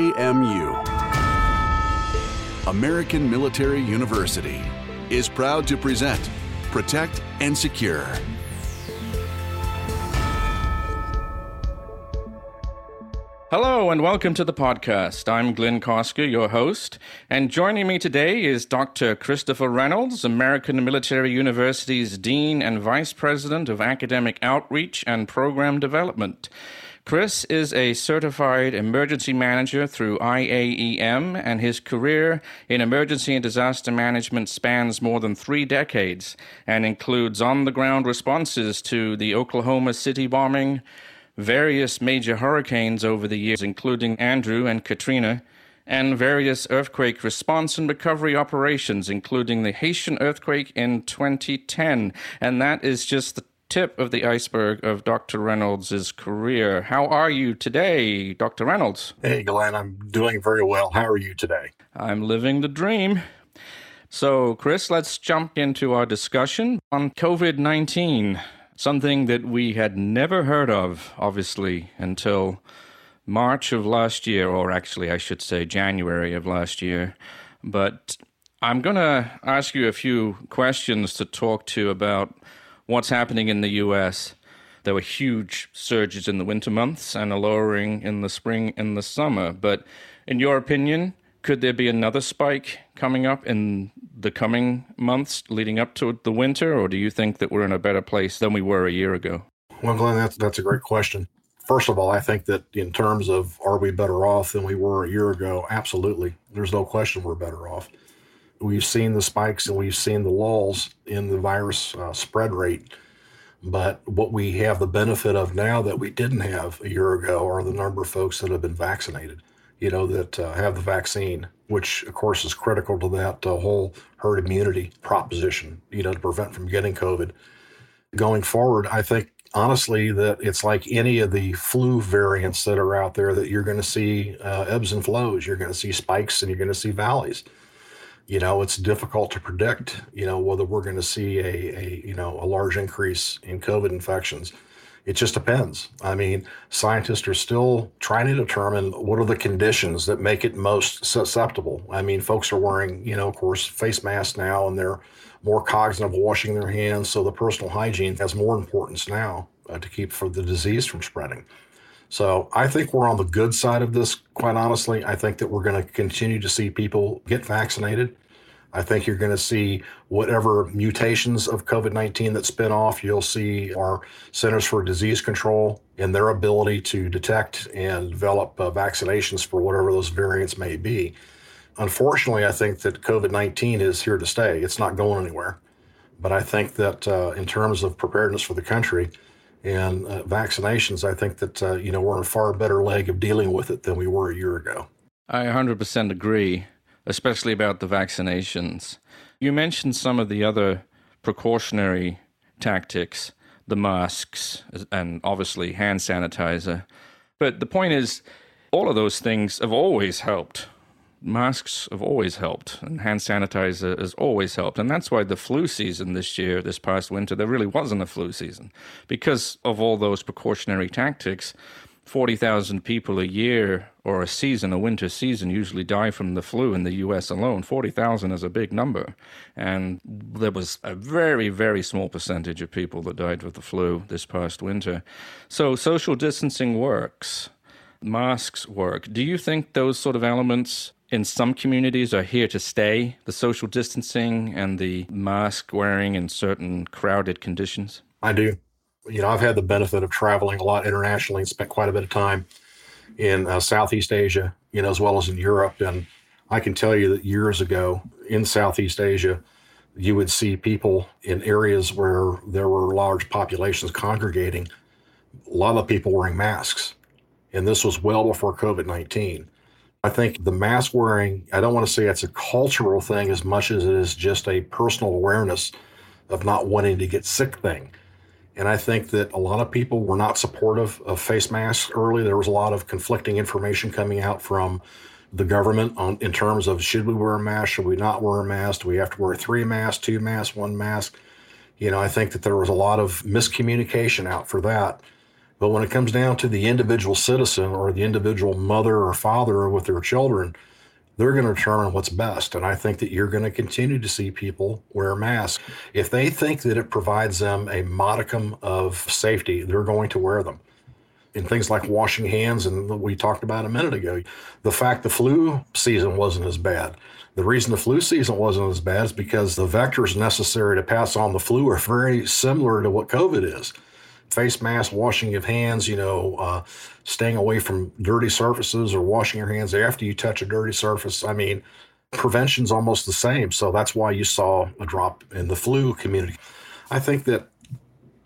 AMU, American Military University, is proud to present Protect and Secure. Hello and welcome to the podcast. I'm Glynn Cosker, your host, and joining me today is Dr. Christopher Reynolds, American Military University's Dean and Vice President of Academic Outreach and Program Development. Chris is a certified emergency manager through IAEM, and his career in emergency and disaster management spans more than three decades and includes on the ground responses to the Oklahoma City bombing various major hurricanes over the years, including Andrew and Katrina, and various earthquake response and recovery operations, including the Haitian earthquake in 2010. And that is just the tip of the iceberg of Dr. Reynolds' career. How are you today, Dr. Reynolds? Hey, Glynn, I'm doing very well. How are you today? I'm living the dream. So, Chris, let's jump into our discussion on COVID 19 something that we had never heard of, obviously, until March of last year, or actually, I should say January of last year. But I'm going to ask you a few questions to talk to about what's happening in the US. There were huge surges in the winter months and a lowering in the spring and the summer. But in your opinion, could there be another spike coming up in the coming months leading up to the winter, or do you think that we're in a better place than we were a year ago? Well, Glynn, that's that's a great question. First of all, I think that in terms of are we better off than we were a year ago, absolutely. There's no question we're better off. We've seen the spikes and we've seen the lulls in the virus uh, spread rate. But what we have the benefit of now that we didn't have a year ago are the number of folks that have been vaccinated you know, that uh, have the vaccine, which of course is critical to that uh, whole herd immunity proposition, you know, to prevent from getting COVID. Going forward, I think honestly that it's like any of the flu variants that are out there that you're going to see uh, ebbs and flows. You're going to see spikes and you're going to see valleys. You know, it's difficult to predict, you know, whether we're going to see a, a you know, a large increase in COVID infections it just depends. I mean, scientists are still trying to determine what are the conditions that make it most susceptible. I mean, folks are wearing, you know, of course, face masks now, and they're more cognizant of washing their hands. So the personal hygiene has more importance now uh, to keep for the disease from spreading. So I think we're on the good side of this, quite honestly. I think that we're going to continue to see people get vaccinated. I think you're going to see whatever mutations of COVID 19 that spin off. You'll see our Centers for Disease Control and their ability to detect and develop uh, vaccinations for whatever those variants may be. Unfortunately, I think that COVID 19 is here to stay. It's not going anywhere. But I think that uh, in terms of preparedness for the country, and uh, vaccinations, I think that uh, you know we're in a far better leg of dealing with it than we were a year ago. I 100% agree especially about the vaccinations. You mentioned some of the other precautionary tactics, the masks, and obviously hand sanitizer. But the point is, all of those things have always helped. Masks have always helped, and hand sanitizer has always helped. And that's why the flu season this year, this past winter, there really wasn't a flu season. Because of all those precautionary tactics, 40,000 people a year or a season, a winter season, usually die from the flu in the US alone. 40,000 is a big number. And there was a very, very small percentage of people that died of the flu this past winter. So social distancing works, masks work. Do you think those sort of elements in some communities are here to stay the social distancing and the mask wearing in certain crowded conditions? I do you know, I've had the benefit of traveling a lot internationally and spent quite a bit of time in uh, Southeast Asia, you know, as well as in Europe. And I can tell you that years ago in Southeast Asia, you would see people in areas where there were large populations congregating, a lot of people wearing masks. And this was well before COVID 19. I think the mask wearing, I don't want to say it's a cultural thing as much as it is just a personal awareness of not wanting to get sick thing. And I think that a lot of people were not supportive of face masks early. There was a lot of conflicting information coming out from the government on in terms of should we wear a mask, should we not wear a mask, do we have to wear three masks, two masks, one mask? You know, I think that there was a lot of miscommunication out for that. But when it comes down to the individual citizen or the individual mother or father with their children, they're going to determine what's best. And I think that you're going to continue to see people wear masks. If they think that it provides them a modicum of safety, they're going to wear them. In things like washing hands, and we talked about a minute ago, the fact the flu season wasn't as bad. The reason the flu season wasn't as bad is because the vectors necessary to pass on the flu are very similar to what COVID is face mask, washing of hands, you know, uh, staying away from dirty surfaces or washing your hands after you touch a dirty surface. I mean, prevention's almost the same. So that's why you saw a drop in the flu community. I think that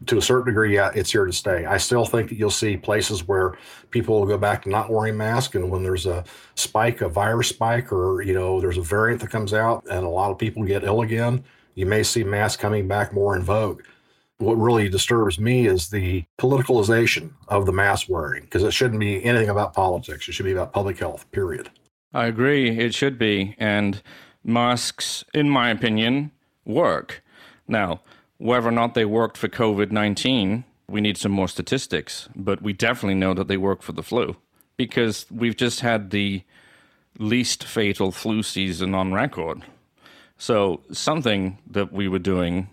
to a certain degree, yeah, it's here to stay. I still think that you'll see places where people will go back to not wearing masks, and when there's a spike, a virus spike, or you know, there's a variant that comes out, and a lot of people get ill again, you may see masks coming back more in vogue what really disturbs me is the politicalization of the mask wearing because it shouldn't be anything about politics. It should be about public health, period. I agree. It should be. And masks, in my opinion, work. Now, whether or not they worked for COVID 19, we need some more statistics, but we definitely know that they work for the flu because we've just had the least fatal flu season on record. So, something that we were doing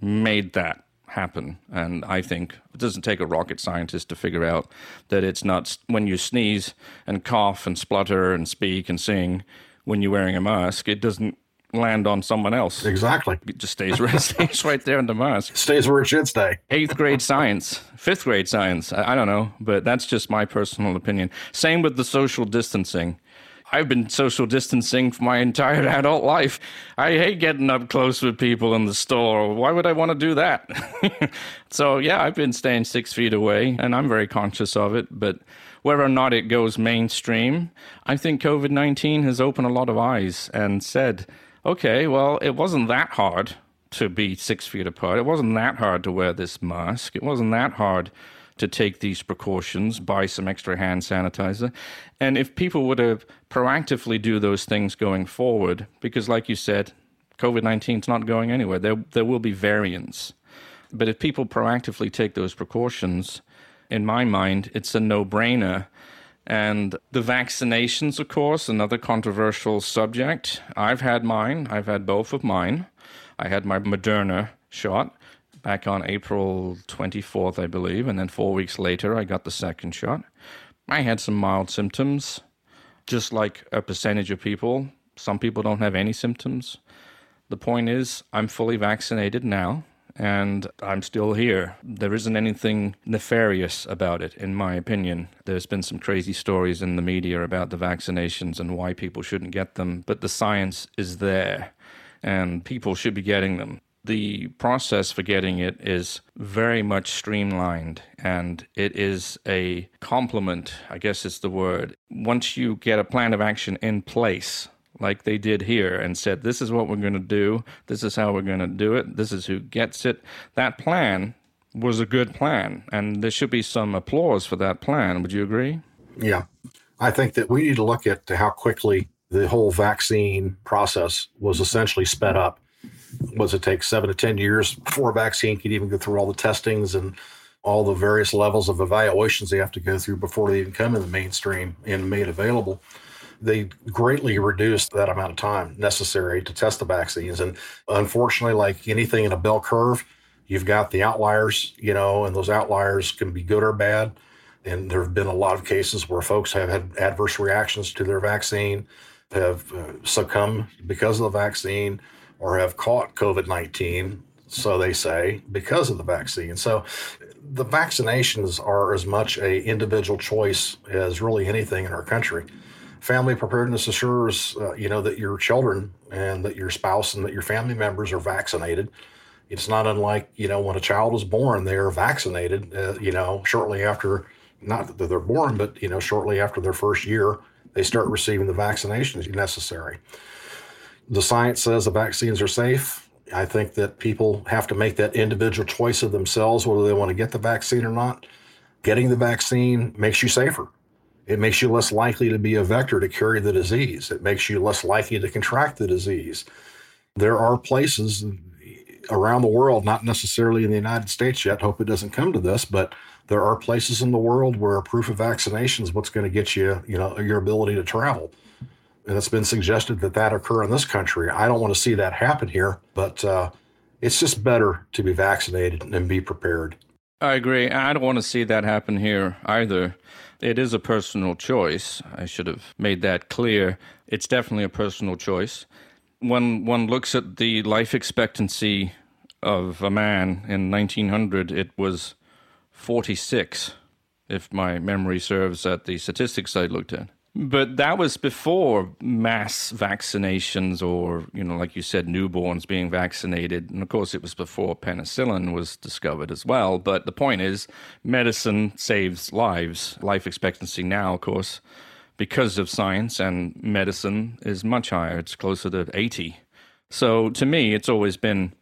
made that happen. And I think it doesn't take a rocket scientist to figure out that it's not when you sneeze and cough and splutter and speak and sing when you're wearing a mask, it doesn't land on someone else. Exactly. It just stays right, stays right there in the mask. Stays where it should stay. Eighth grade science, fifth grade science. I, I don't know, but that's just my personal opinion. Same with the social distancing. I've been social distancing for my entire adult life. I hate getting up close with people in the store. Why would I want to do that? so, yeah, I've been staying six feet away, and I'm very conscious of it. But whether or not it goes mainstream, I think COVID 19 has opened a lot of eyes and said, okay, well, it wasn't that hard to be six feet apart. It wasn't that hard to wear this mask. It wasn't that hard to take these precautions, buy some extra hand sanitizer. And if people were to proactively do those things going forward, because like you said, COVID 19 is not going anywhere, there, there will be variants. But if people proactively take those precautions, in my mind, it's a no brainer. And the vaccinations, of course, another controversial subject. I've had mine, I've had both of mine. I had my Moderna shot back on April 24th, I believe, and then four weeks later, I got the second shot. I had some mild symptoms, just like a percentage of people. Some people don't have any symptoms. The point is, I'm fully vaccinated now, and I'm still here. There isn't anything nefarious about it, in my opinion. There's been some crazy stories in the media about the vaccinations and why people shouldn't get them, but the science is there, and people should be getting them the process for getting it is very much streamlined and it is a complement, I guess is the word. Once you get a plan of action in place, like they did here, and said, This is what we're going to do, this is how we're going to do it, this is who gets it, that plan was a good plan. And there should be some applause for that plan. Would you agree? Yeah. I think that we need to look at how quickly the whole vaccine process was essentially sped up was it take seven to 10 years before a vaccine could even go through all the testings and all the various levels of evaluations they have to go through before they even come in the mainstream and made available. They greatly reduced that amount of time necessary to test the vaccines. And unfortunately, like anything in a bell curve, you've got the outliers, you know, and those outliers can be good or bad. And there have been a lot of cases where folks have had adverse reactions to their vaccine, have uh, succumbed because of the vaccine or have caught COVID 19, so they say, because of the vaccine. So the vaccinations are as much a individual choice as really anything in our country. Family preparedness assures, uh, you know, that your children and that your spouse and that your family members are vaccinated. It's not unlike, you know, when a child is born, they're vaccinated, uh, you know, shortly after, not that they're born, but, you know, shortly after their first year, they start receiving the vaccinations necessary the science says the vaccines are safe. I think that people have to make that individual choice of themselves whether they want to get the vaccine or not. Getting the vaccine makes you safer. It makes you less likely to be a vector to carry the disease. It makes you less likely to contract the disease. There are places around the world, not necessarily in the United States yet, hope it doesn't come to this, but there are places in the world where proof of vaccination is what's going to get you, you know, your ability to travel. And it's been suggested that that occur in this country. I don't want to see that happen here, but uh, it's just better to be vaccinated and be prepared. I agree. I don't want to see that happen here either. It is a personal choice. I should have made that clear. It's definitely a personal choice. When one looks at the life expectancy of a man in 1900, it was 46, if my memory serves at the statistics I looked at. But that was before mass vaccinations or, you know, like you said, newborns being vaccinated. And of course, it was before penicillin was discovered as well. But the point is, medicine saves lives. Life expectancy now, of course, because of science and medicine, is much higher. It's closer to 80. So to me, it's always been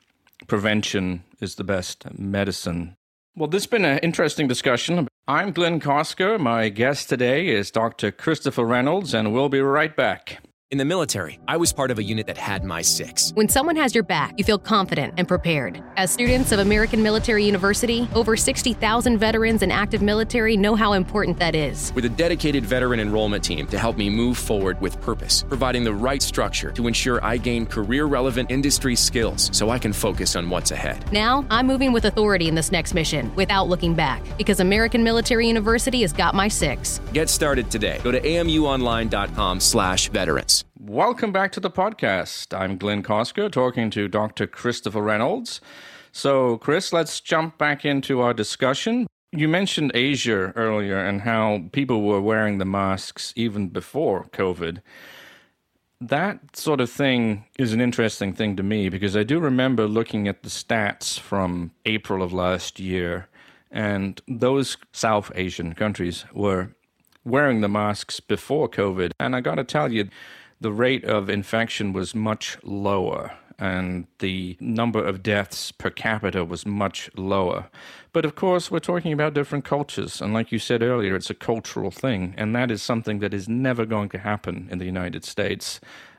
prevention is the best medicine. Well, this has been an interesting discussion. I'm Glynn Cosker. My guest today is Dr. Christopher Reynolds, and we'll be right back. In the military, I was part of a unit that had my six. When someone has your back, you feel confident and prepared. As students of American Military University, over 60,000 veterans and active military know how important that is. With a dedicated veteran enrollment team to help me move forward with purpose, providing the right structure to ensure I gain career relevant industry skills so I can focus on what's ahead. Now, I'm moving with authority in this next mission without looking back because American Military University has got my six. Get started today. Go to amuonline.com/veterans. Welcome back to the podcast. I'm Glynn Cosker talking to Dr. Christopher Reynolds. So, Chris, let's jump back into our discussion. You mentioned Asia earlier and how people were wearing the masks even before COVID. That sort of thing is an interesting thing to me because I do remember looking at the stats from April of last year, and those South Asian countries were wearing the masks before COVID. And I got to tell you, the rate of infection was much lower and the number of deaths per capita was much lower. But of course, we're talking about different cultures. And like you said earlier, it's a cultural thing. And that is something that is never going to happen in the United States.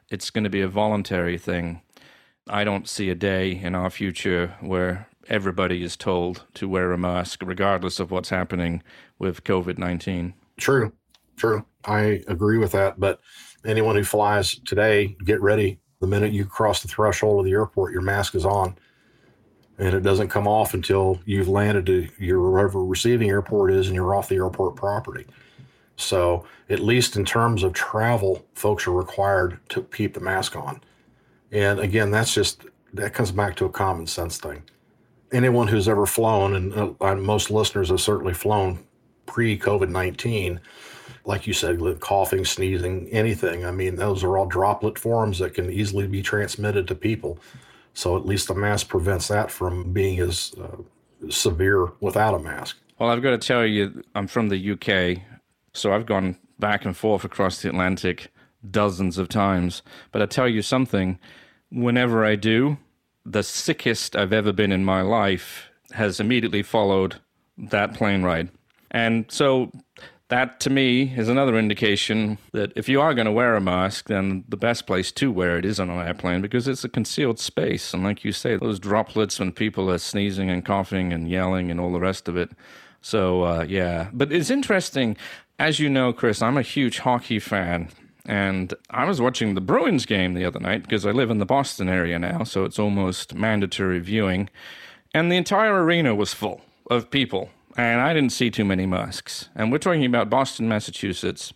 It's going to be a voluntary thing. I don't see a day in our future where everybody is told to wear a mask, regardless of what's happening with COVID 19. True, true. I agree with that. But anyone who flies today, get ready. The minute you cross the threshold of the airport, your mask is on. And it doesn't come off until you've landed to your wherever receiving airport is and you're off the airport property. So, at least in terms of travel, folks are required to keep the mask on. And again, that's just, that comes back to a common sense thing. Anyone who's ever flown, and uh, most listeners have certainly flown pre COVID 19, like you said, coughing, sneezing, anything. I mean, those are all droplet forms that can easily be transmitted to people. So at least the mask prevents that from being as uh, severe without a mask. Well, I've got to tell you, I'm from the UK, so I've gone back and forth across the Atlantic dozens of times. But I tell you something, whenever I do, the sickest I've ever been in my life has immediately followed that plane ride. And so that to me is another indication that if you are going to wear a mask, then the best place to wear it is on an airplane because it's a concealed space. And like you say, those droplets when people are sneezing and coughing and yelling and all the rest of it. So, uh, yeah. But it's interesting. As you know, Chris, I'm a huge hockey fan. And I was watching the Bruins game the other night because I live in the Boston area now, so it's almost mandatory viewing. And the entire arena was full of people and I didn't see too many masks. And we're talking about Boston, Massachusetts.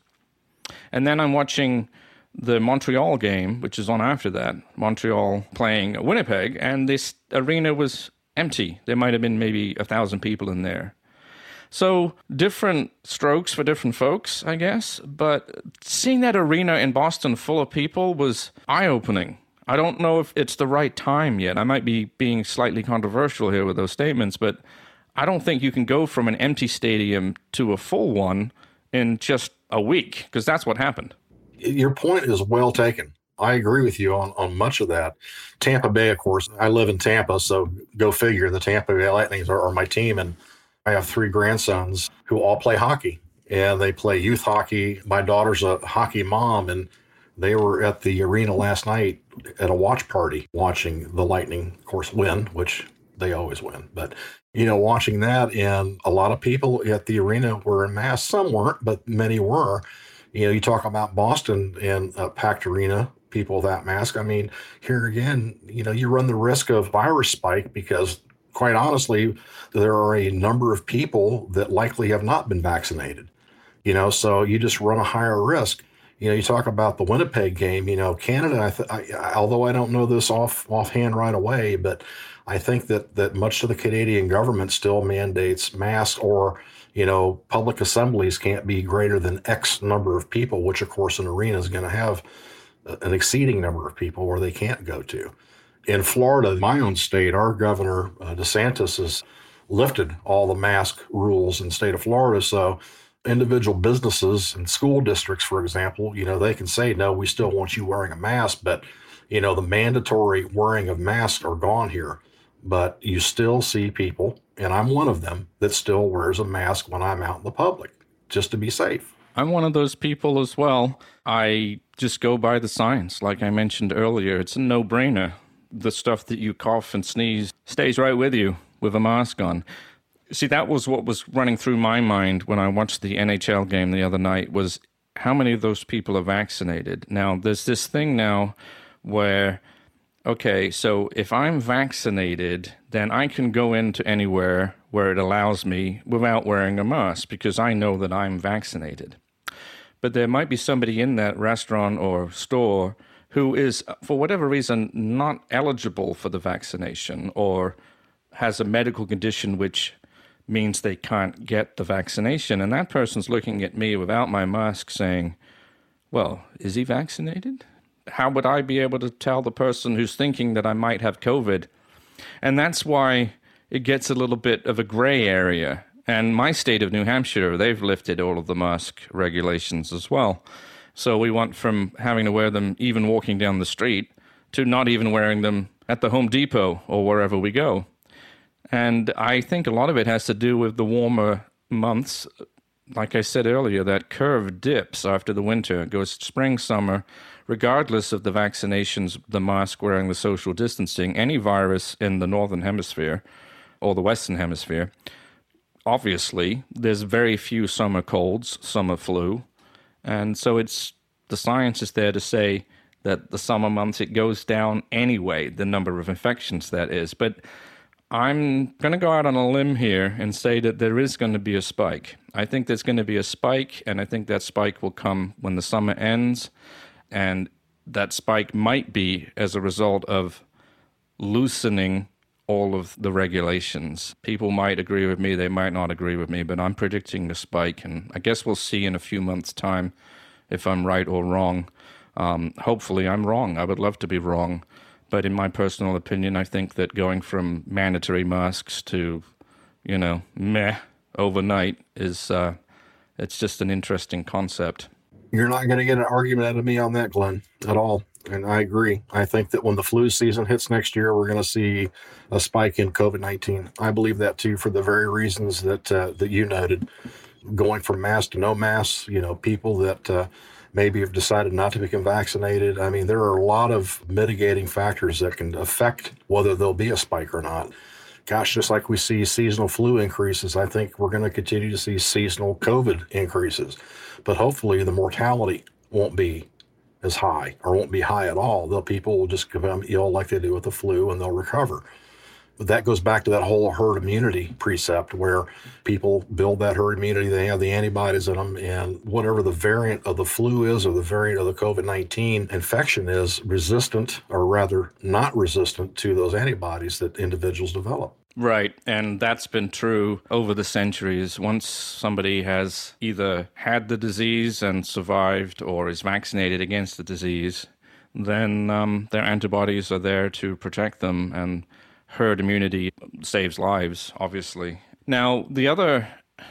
And then I'm watching the Montreal game, which is on after that. Montreal playing Winnipeg, and this arena was empty. There might have been maybe a thousand people in there. So different strokes for different folks, I guess. But seeing that arena in Boston full of people was eye opening. I don't know if it's the right time yet. I might be being slightly controversial here with those statements, but I don't think you can go from an empty stadium to a full one in just a week because that's what happened. Your point is well taken. I agree with you on, on much of that. Tampa Bay, of course, I live in Tampa, so go figure. The Tampa Bay Lightnings are, are my team, and I have three grandsons who all play hockey, and they play youth hockey. My daughter's a hockey mom, and they were at the arena last night at a watch party watching the Lightning, of course, win, which they always win. But you know, watching that and a lot of people at the arena were in masks. Some weren't, but many were. You know, you talk about Boston and a packed arena, people that mask. I mean, here again, you know, you run the risk of virus spike because quite honestly, there are a number of people that likely have not been vaccinated. You know, so you just run a higher risk. You know, you talk about the Winnipeg game. You know, Canada. I th- I, although I don't know this off offhand right away, but I think that that much of the Canadian government still mandates masks or you know public assemblies can't be greater than X number of people, which of course an arena is going to have an exceeding number of people where they can't go to. In Florida, my own state, our governor uh, DeSantis has lifted all the mask rules in the state of Florida, so individual businesses and school districts, for example, you know, they can say, no, we still want you wearing a mask, but, you know, the mandatory wearing of masks are gone here but you still see people, and I'm one of them, that still wears a mask when I'm out in the public just to be safe. I'm one of those people as well. I just go by the science. Like I mentioned earlier, it's a no brainer. The stuff that you cough and sneeze stays right with you with a mask on. See, that was what was running through my mind when I watched the NHL game the other night was how many of those people are vaccinated? Now, there's this thing now where okay, so if I'm vaccinated, then I can go into anywhere where it allows me without wearing a mask because I know that I'm vaccinated. But there might be somebody in that restaurant or store who is, for whatever reason, not eligible for the vaccination or has a medical condition which means they can't get the vaccination. And that person's looking at me without my mask saying, Well, is he vaccinated? How would I be able to tell the person who's thinking that I might have COVID? And that's why it gets a little bit of a gray area. And my state of New Hampshire, they've lifted all of the mask regulations as well. So we went from having to wear them even walking down the street to not even wearing them at the Home Depot or wherever we go. And I think a lot of it has to do with the warmer months. Like I said earlier, that curve dips after the winter. It goes spring, summer, regardless of the vaccinations, the mask wearing, the social distancing, any virus in the northern hemisphere or the western hemisphere, obviously, there's very few summer colds, summer flu. And so it's the science is there to say that the summer months it goes down anyway, the number of infections that is. But I'm going to go out on a limb here and say that there is going to be a spike. I think there's going to be a spike, and I think that spike will come when the summer ends and that spike might be as a result of loosening all of the regulations. People might agree with me, they might not agree with me, but I'm predicting a spike, and I guess we'll see in a few months' time if I'm right or wrong. Um, hopefully, I'm wrong. I would love to be wrong, but in my personal opinion, I think that going from mandatory masks to, you know, meh overnight is uh, it's just an interesting concept. You're not going to get an argument out of me on that, Glynn, at all. And I agree. I think that when the flu season hits next year, we're going to see a spike in COVID 19. I believe that too, for the very reasons that uh, that you noted. Going from mass to no mass, you know, people that uh, maybe have decided not to become vaccinated. I mean, there are a lot of mitigating factors that can affect whether there'll be a spike or not gosh, just like we see seasonal flu increases, I think we're going to continue to see seasonal COVID increases but hopefully the mortality won't be as high or won't be high at all. The people will just become ill like they do with the flu and they'll recover. That goes back to that whole herd immunity precept where people build that herd immunity, they have the antibodies in them, and whatever the variant of the flu is or the variant of the COVID 19 infection is, resistant or rather not resistant to those antibodies that individuals develop. Right. And that's been true over the centuries. Once somebody has either had the disease and survived or is vaccinated against the disease, then um, their antibodies are there to protect them. And herd immunity saves lives, obviously. Now, the other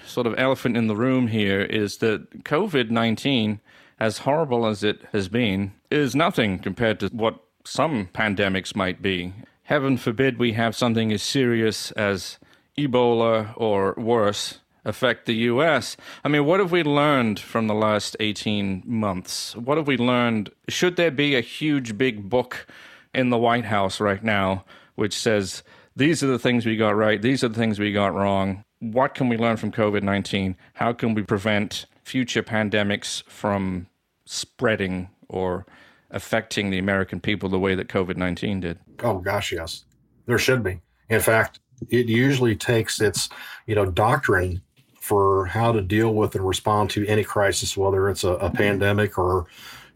sort of elephant in the room here is that COVID 19, as horrible as it has been, is nothing compared to what some pandemics might be heaven forbid we have something as serious as Ebola or worse affect the U.S. I mean, what have we learned from the last 18 months? What have we learned? Should there be a huge, big book in the White House right now which says these are the things we got right, these are the things we got wrong. What can we learn from COVID 19? How can we prevent future pandemics from spreading or affecting the American people the way that COVID 19 did? Oh, gosh, yes. There should be. In fact, it usually takes its, you know, doctrine for how to deal with and respond to any crisis, whether it's a, a mm-hmm. pandemic or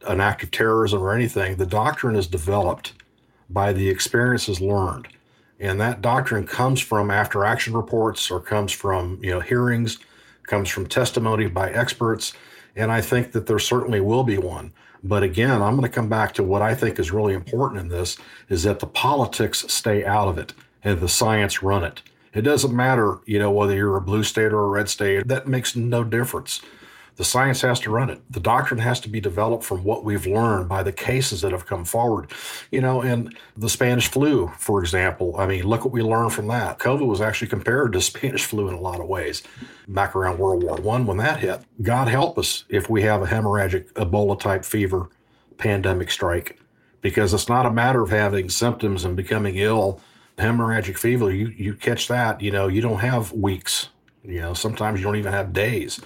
an act of terrorism or anything. The doctrine is developed by the experiences learned. And that doctrine comes from after action reports or comes from, you know, hearings, comes from testimony by experts. And I think that there certainly will be one. But again, I'm going to come back to what I think is really important in this is that the politics stay out of it and the science run it. It doesn't matter, you know, whether you're a blue state or a red state, that makes no difference. The science has to run it. The doctrine has to be developed from what we've learned by the cases that have come forward. You know, and the Spanish flu, for example, I mean, look what we learned from that. COVID was actually compared to Spanish flu in a lot of ways back around World War One when that hit. God help us if we have a hemorrhagic Ebola type fever pandemic strike, because it's not a matter of having symptoms and becoming ill. Hemorrhagic fever, you, you catch that, you know, you don't have weeks. You know, sometimes you don't even have days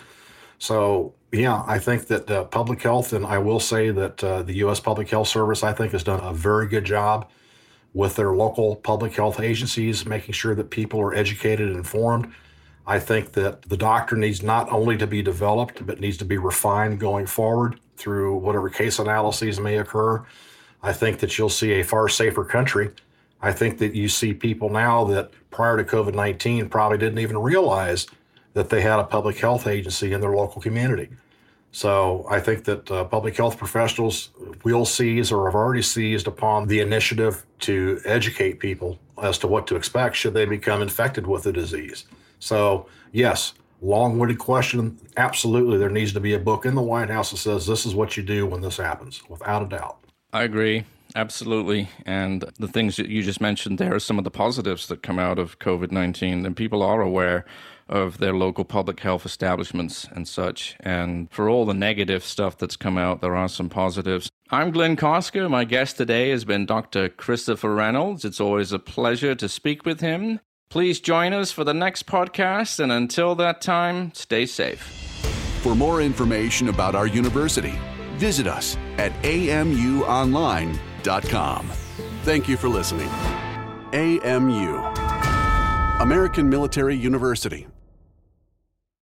so, yeah, I think that uh, public health, and I will say that uh, the U.S. Public Health Service, I think, has done a very good job with their local public health agencies, making sure that people are educated and informed. I think that the doctrine needs not only to be developed, but needs to be refined going forward through whatever case analyses may occur. I think that you'll see a far safer country. I think that you see people now that prior to COVID 19 probably didn't even realize that they had a public health agency in their local community. So I think that uh, public health professionals will seize or have already seized upon the initiative to educate people as to what to expect should they become infected with the disease. So, yes, long winded question. Absolutely, there needs to be a book in the White House that says this is what you do when this happens, without a doubt. I agree. Absolutely. And the things that you just mentioned there are some of the positives that come out of COVID 19, and people are aware of their local public health establishments and such. And for all the negative stuff that's come out, there are some positives. I'm Glynn Cosker. My guest today has been Dr. Christopher Reynolds. It's always a pleasure to speak with him. Please join us for the next podcast, and until that time, stay safe. For more information about our university, visit us at amuonline.com. Thank you for listening. AMU, American Military University.